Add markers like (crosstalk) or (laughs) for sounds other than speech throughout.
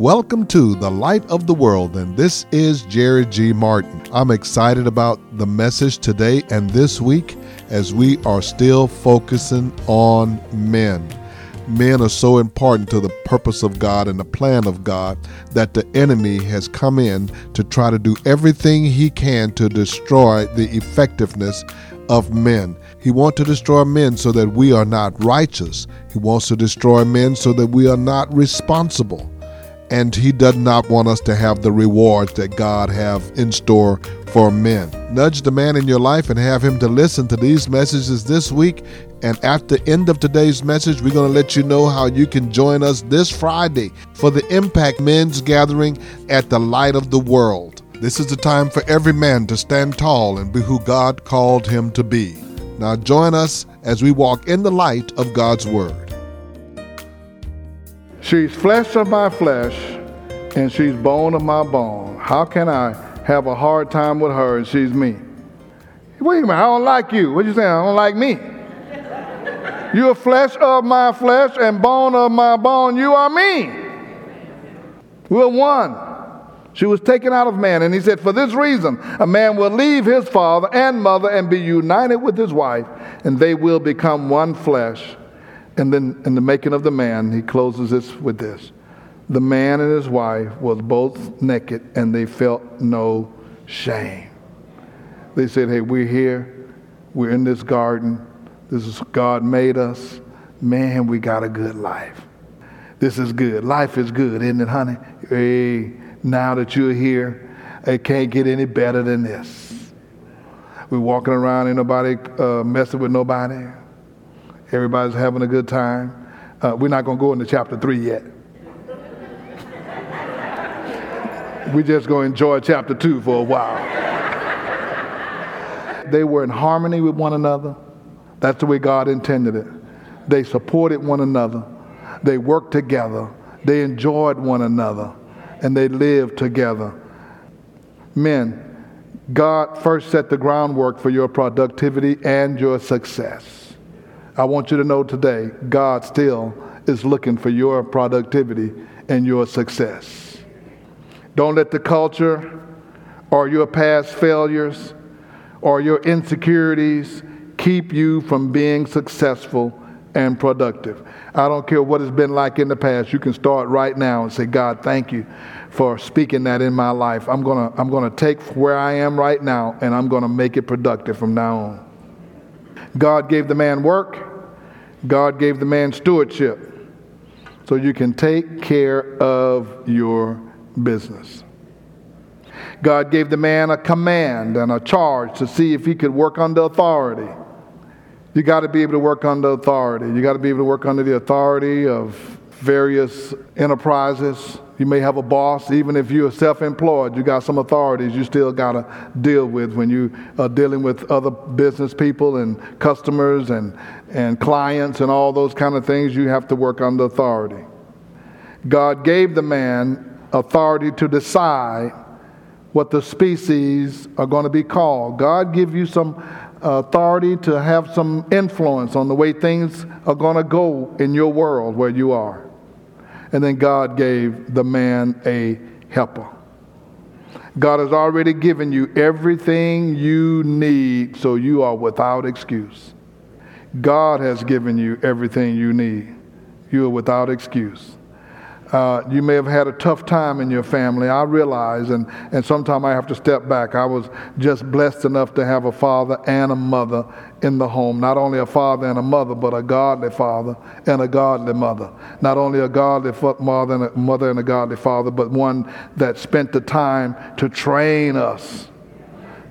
Welcome to the Light of the World, and this is Jerry G. Martin. I'm excited about the message today and this week as we are still focusing on men. Men are so important to the purpose of God and the plan of God that the enemy has come in to try to do everything he can to destroy the effectiveness of men. He wants to destroy men so that we are not righteous. He wants to destroy men so that we are not responsible and he does not want us to have the rewards that God have in store for men. Nudge the man in your life and have him to listen to these messages this week. And at the end of today's message, we're going to let you know how you can join us this Friday for the Impact Men's Gathering at the Light of the World. This is the time for every man to stand tall and be who God called him to be. Now join us as we walk in the light of God's Word. She's flesh of my flesh, and she's bone of my bone. How can I have a hard time with her and she's me? Wait a minute, I don't like you. What you saying? I don't like me. You're flesh of my flesh and bone of my bone. You are me. We're one. She was taken out of man. And he said, For this reason, a man will leave his father and mother and be united with his wife, and they will become one flesh. And then in the making of the man, he closes this with this The man and his wife was both naked and they felt no shame. They said, Hey, we're here. We're in this garden. This is God made us. Man, we got a good life. This is good. Life is good, isn't it, honey? Hey, now that you're here, it can't get any better than this. We're walking around, ain't nobody uh, messing with nobody. Everybody's having a good time. Uh, we're not going to go into chapter 3 yet. we're just going to enjoy chapter 2 for a while. they were in harmony with one another. That's the way God intended it. They supported one another. They worked together. They enjoyed one another. And they lived together. Men, God first set the groundwork for your productivity and your success. I want you to know today, God still is looking for your productivity and your success. Don't let the culture or your past failures or your insecurities keep you from being successful and productive. I don't care what it's been like in the past. You can start right now and say, God, thank you for speaking that in my life. I'm going to I'm going to take where I am right now and I'm going to make it productive from now on. God gave the man work, God gave the man stewardship. So you can take care of your business. God gave the man a command and a charge to see if he could work under authority. You got to be able to work under authority. You got to be able to work under the authority of various enterprises, you may have a boss, even if you're self employed, you got some authorities you still got to deal with when you are dealing with other business people and customers and, and clients and all those kind of things. You have to work under authority. God gave the man authority to decide what the species are going to be called. God give you some authority to have some influence on the way things are going to go in your world where you are. And then God gave the man a helper. God has already given you everything you need, so you are without excuse. God has given you everything you need. You are without excuse. Uh, you may have had a tough time in your family. I realize, and, and sometimes I have to step back. I was just blessed enough to have a father and a mother in the home. Not only a father and a mother, but a godly father and a godly mother. Not only a godly mother and a mother and a godly father, but one that spent the time to train us,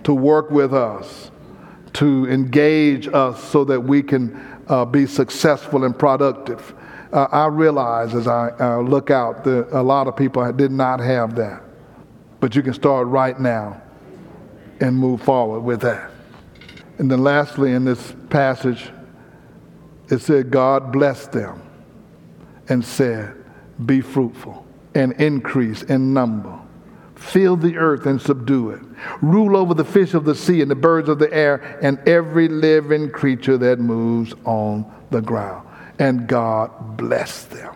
to work with us, to engage us so that we can uh, be successful and productive uh, I realize as I uh, look out that a lot of people did not have that. But you can start right now and move forward with that. And then, lastly, in this passage, it said, God blessed them and said, Be fruitful and increase in number. Fill the earth and subdue it. Rule over the fish of the sea and the birds of the air and every living creature that moves on the ground and God blessed them.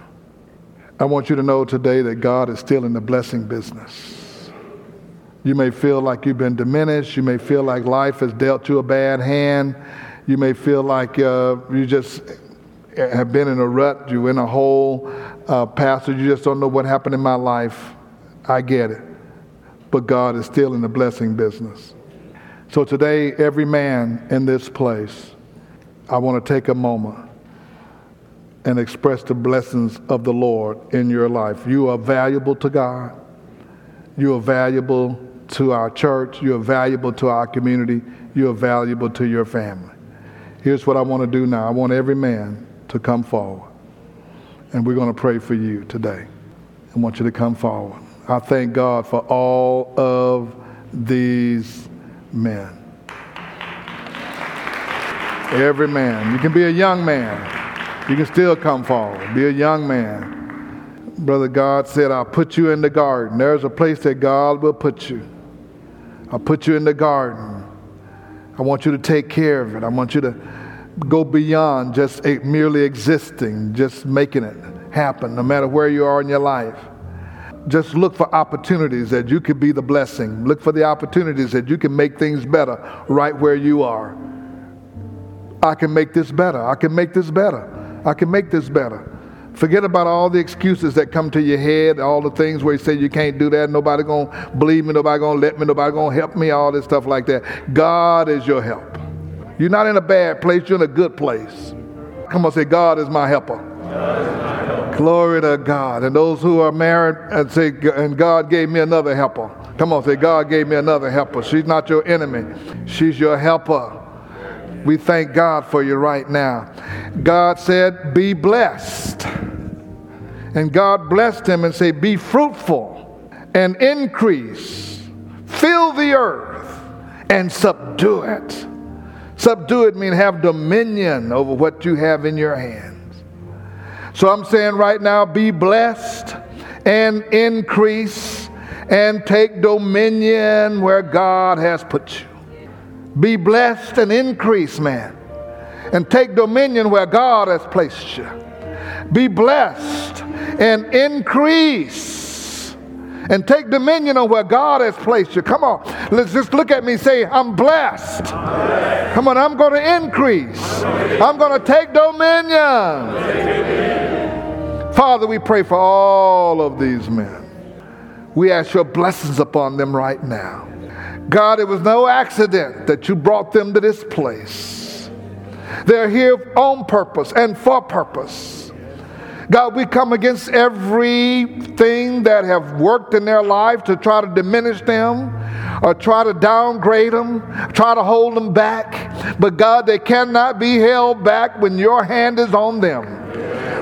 I want you to know today that God is still in the blessing business. You may feel like you've been diminished. You may feel like life has dealt you a bad hand. You may feel like uh, you just have been in a rut. You're in a hole. Uh, Pastor, you just don't know what happened in my life. I get it. But God is still in the blessing business. So today, every man in this place, I want to take a moment and express the blessings of the Lord in your life. You are valuable to God. You are valuable to our church. You are valuable to our community. You are valuable to your family. Here's what I want to do now I want every man to come forward. And we're going to pray for you today. I want you to come forward. I thank God for all of these men. Every man. You can be a young man. You can still come forward. Be a young man. Brother God said, I'll put you in the garden. There's a place that God will put you. I'll put you in the garden. I want you to take care of it. I want you to go beyond just merely existing, just making it happen, no matter where you are in your life. Just look for opportunities that you could be the blessing. Look for the opportunities that you can make things better right where you are. I can make this better. I can make this better. I can make this better. Forget about all the excuses that come to your head, all the things where you say you can't do that, nobody gonna believe me, nobody gonna let me, nobody gonna help me, all this stuff like that. God is your help. You're not in a bad place, you're in a good place. Come on, say, God is my helper. Glory to God. And those who are married and say, and God gave me another helper. Come on, say, God gave me another helper. She's not your enemy, she's your helper. We thank God for you right now. God said, Be blessed. And God blessed him and said, Be fruitful and increase, fill the earth and subdue it. Subdue it means have dominion over what you have in your hands. So I'm saying right now, be blessed and increase and take dominion where God has put you. Be blessed and increase, man. And take dominion where God has placed you. Be blessed and increase. And take dominion on where God has placed you. Come on. Let's just look at me say, I'm blessed. Come on, I'm going to increase. I'm going to take dominion. Father, we pray for all of these men. We ask your blessings upon them right now. God, it was no accident that you brought them to this place. They're here on purpose and for purpose. God, we come against everything that have worked in their life to try to diminish them or try to downgrade them, try to hold them back. But God, they cannot be held back when your hand is on them.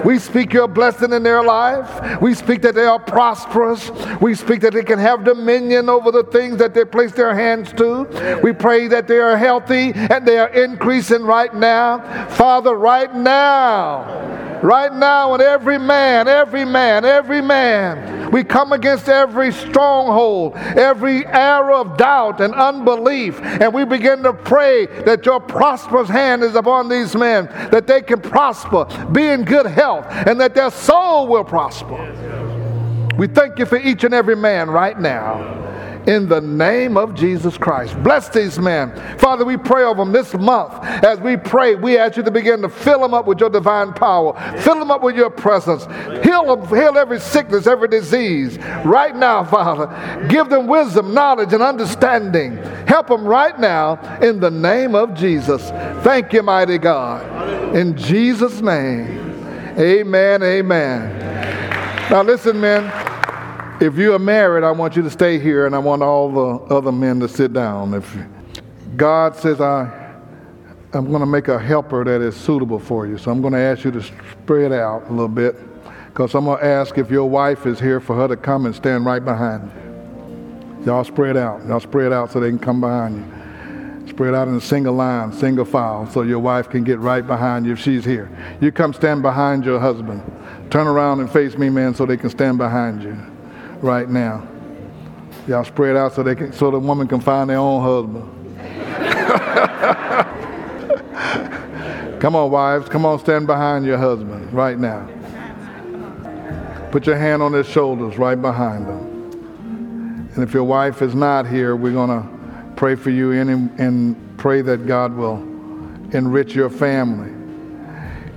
We speak your blessing in their life. We speak that they are prosperous. We speak that they can have dominion over the things that they place their hands to. We pray that they are healthy and they are increasing right now. Father, right now, right now, and every man, every man, every man, we come against every stronghold, every arrow of doubt and unbelief, and we begin to pray that your prosperous hand is upon these men, that they can prosper, be in good health health and that their soul will prosper. We thank you for each and every man right now in the name of Jesus Christ. Bless these men. Father, we pray over them this month. As we pray, we ask you to begin to fill them up with your divine power, fill them up with your presence, heal them, heal every sickness, every disease. Right now, Father, give them wisdom, knowledge, and understanding. Help them right now in the name of Jesus. Thank you, mighty God. In Jesus' name. Amen, amen. Now, listen, men. If you are married, I want you to stay here, and I want all the other men to sit down. If God says I, I'm going to make a helper that is suitable for you, so I'm going to ask you to spread out a little bit, because I'm going to ask if your wife is here for her to come and stand right behind you. Y'all spread out. Y'all spread out so they can come behind you. Spread out in a single line, single file, so your wife can get right behind you if she's here. You come stand behind your husband. Turn around and face me, man, so they can stand behind you right now. Y'all spread out so they can, so the woman can find their own husband. (laughs) come on, wives. Come on, stand behind your husband right now. Put your hand on their shoulders right behind them. And if your wife is not here, we're going to pray for you and, and pray that God will enrich your family.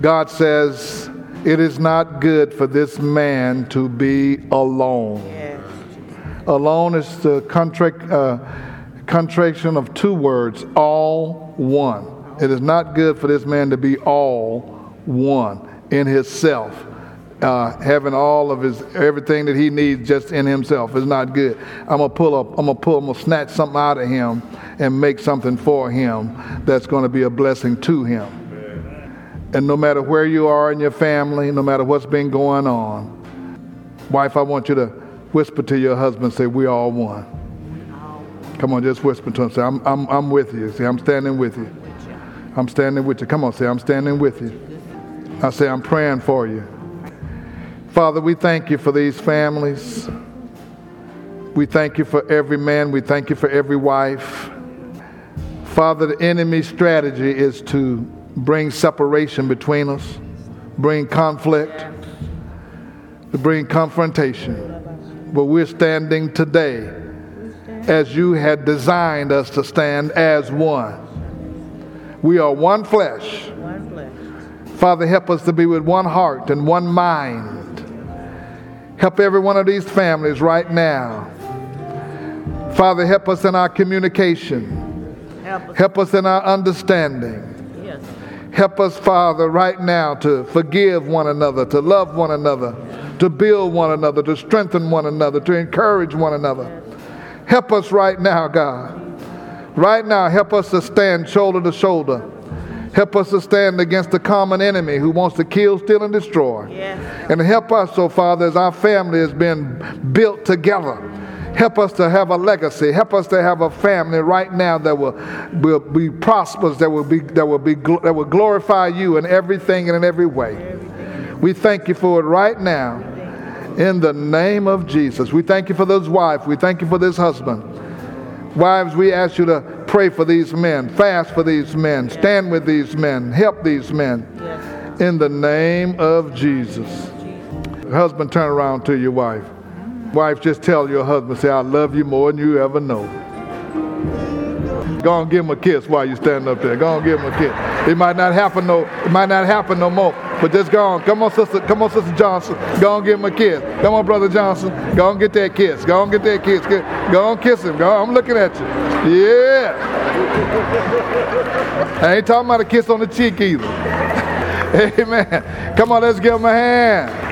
God says, It is not good for this man to be alone. Yes. Alone is the contract, uh, contraction of two words, all one. It is not good for this man to be all one in himself uh, having all of his everything that he needs just in himself is not good. I'm gonna pull up. I'm gonna pull. I'm gonna snatch something out of him and make something for him that's going to be a blessing to him. And no matter where you are in your family, no matter what's been going on, wife, I want you to whisper to your husband. Say, "We all one." Come on, just whisper to him. Say, "I'm, I'm, I'm with you." See, "I'm standing with you." I'm standing with you. Come on, say, "I'm standing with you." I say, "I'm praying for you." Father, we thank you for these families. We thank you for every man. We thank you for every wife. Father, the enemy's strategy is to bring separation between us, bring conflict, to bring confrontation. But we're standing today as you had designed us to stand as one. We are one flesh. One flesh. Father, help us to be with one heart and one mind Help every one of these families right now. Father, help us in our communication. Help us, help us in our understanding. Yes. Help us, Father, right now to forgive one another, to love one another, to build one another, to strengthen one another, to encourage one another. Help us right now, God. Right now, help us to stand shoulder to shoulder Help us to stand against the common enemy who wants to kill, steal, and destroy. Yes. And help us, so Father, as our family has been built together. Help us to have a legacy. Help us to have a family right now that will, will be prosperous, that will be that will be that will glorify you in everything and in every way. We thank you for it right now. In the name of Jesus. We thank you for this wife. We thank you for this husband. Wives, we ask you to pray for these men, fast for these men, stand with these men, help these men. In the name of Jesus. Husband, turn around to your wife. Wife, just tell your husband, say, I love you more than you ever know. Go and give him a kiss while you're standing up there. Go and give him a kiss. It might not happen no, it might not happen no more. But just go on. Come on, sister. Come on, sister Johnson. Go and give him a kiss. Come on, brother Johnson. Go and get that kiss. Go and get that kiss. Go and kiss him. Go. On. I'm looking at you. Yeah. I ain't talking about a kiss on the cheek either. (laughs) Amen. Come on, let's give him a hand.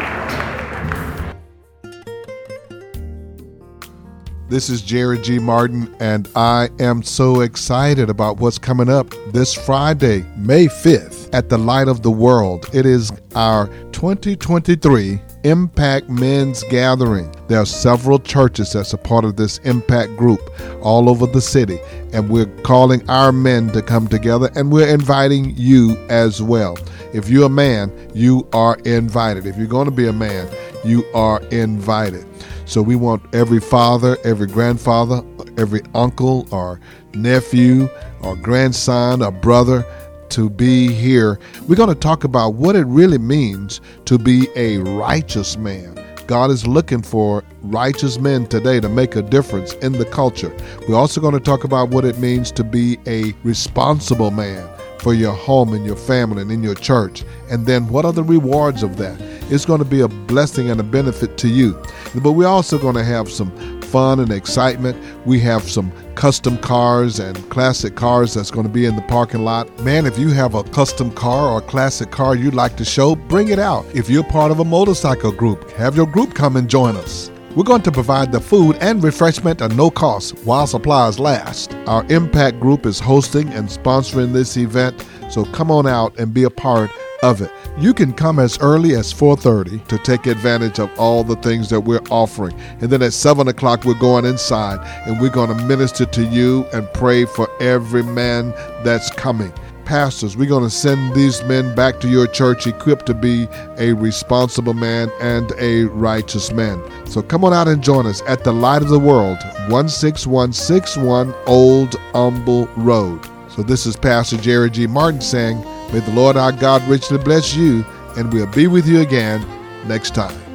This is Jerry G. Martin, and I am so excited about what's coming up this Friday, May 5th, at the Light of the World. It is our 2023 Impact Men's Gathering. There are several churches that's a part of this impact group all over the city, and we're calling our men to come together, and we're inviting you as well. If you're a man, you are invited. If you're going to be a man, you are invited. So we want every father, every grandfather, every uncle or nephew or grandson or brother to be here. We're going to talk about what it really means to be a righteous man. God is looking for righteous men today to make a difference in the culture. We're also going to talk about what it means to be a responsible man for your home and your family and in your church. And then what are the rewards of that? It's going to be a blessing and a benefit to you. But we're also going to have some fun and excitement. We have some custom cars and classic cars that's going to be in the parking lot. Man, if you have a custom car or classic car you'd like to show, bring it out. If you're part of a motorcycle group, have your group come and join us. We're going to provide the food and refreshment at no cost while supplies last. Our Impact Group is hosting and sponsoring this event, so come on out and be a part of it. You can come as early as 4:30 to take advantage of all the things that we're offering. And then at 7 o'clock, we're going inside and we're going to minister to you and pray for every man that's coming. Pastors, we're going to send these men back to your church equipped to be a responsible man and a righteous man. So come on out and join us at the Light of the World, 16161 Old Humble Road. So this is Pastor Jerry G. Martin saying, May the Lord our God richly bless you, and we'll be with you again next time.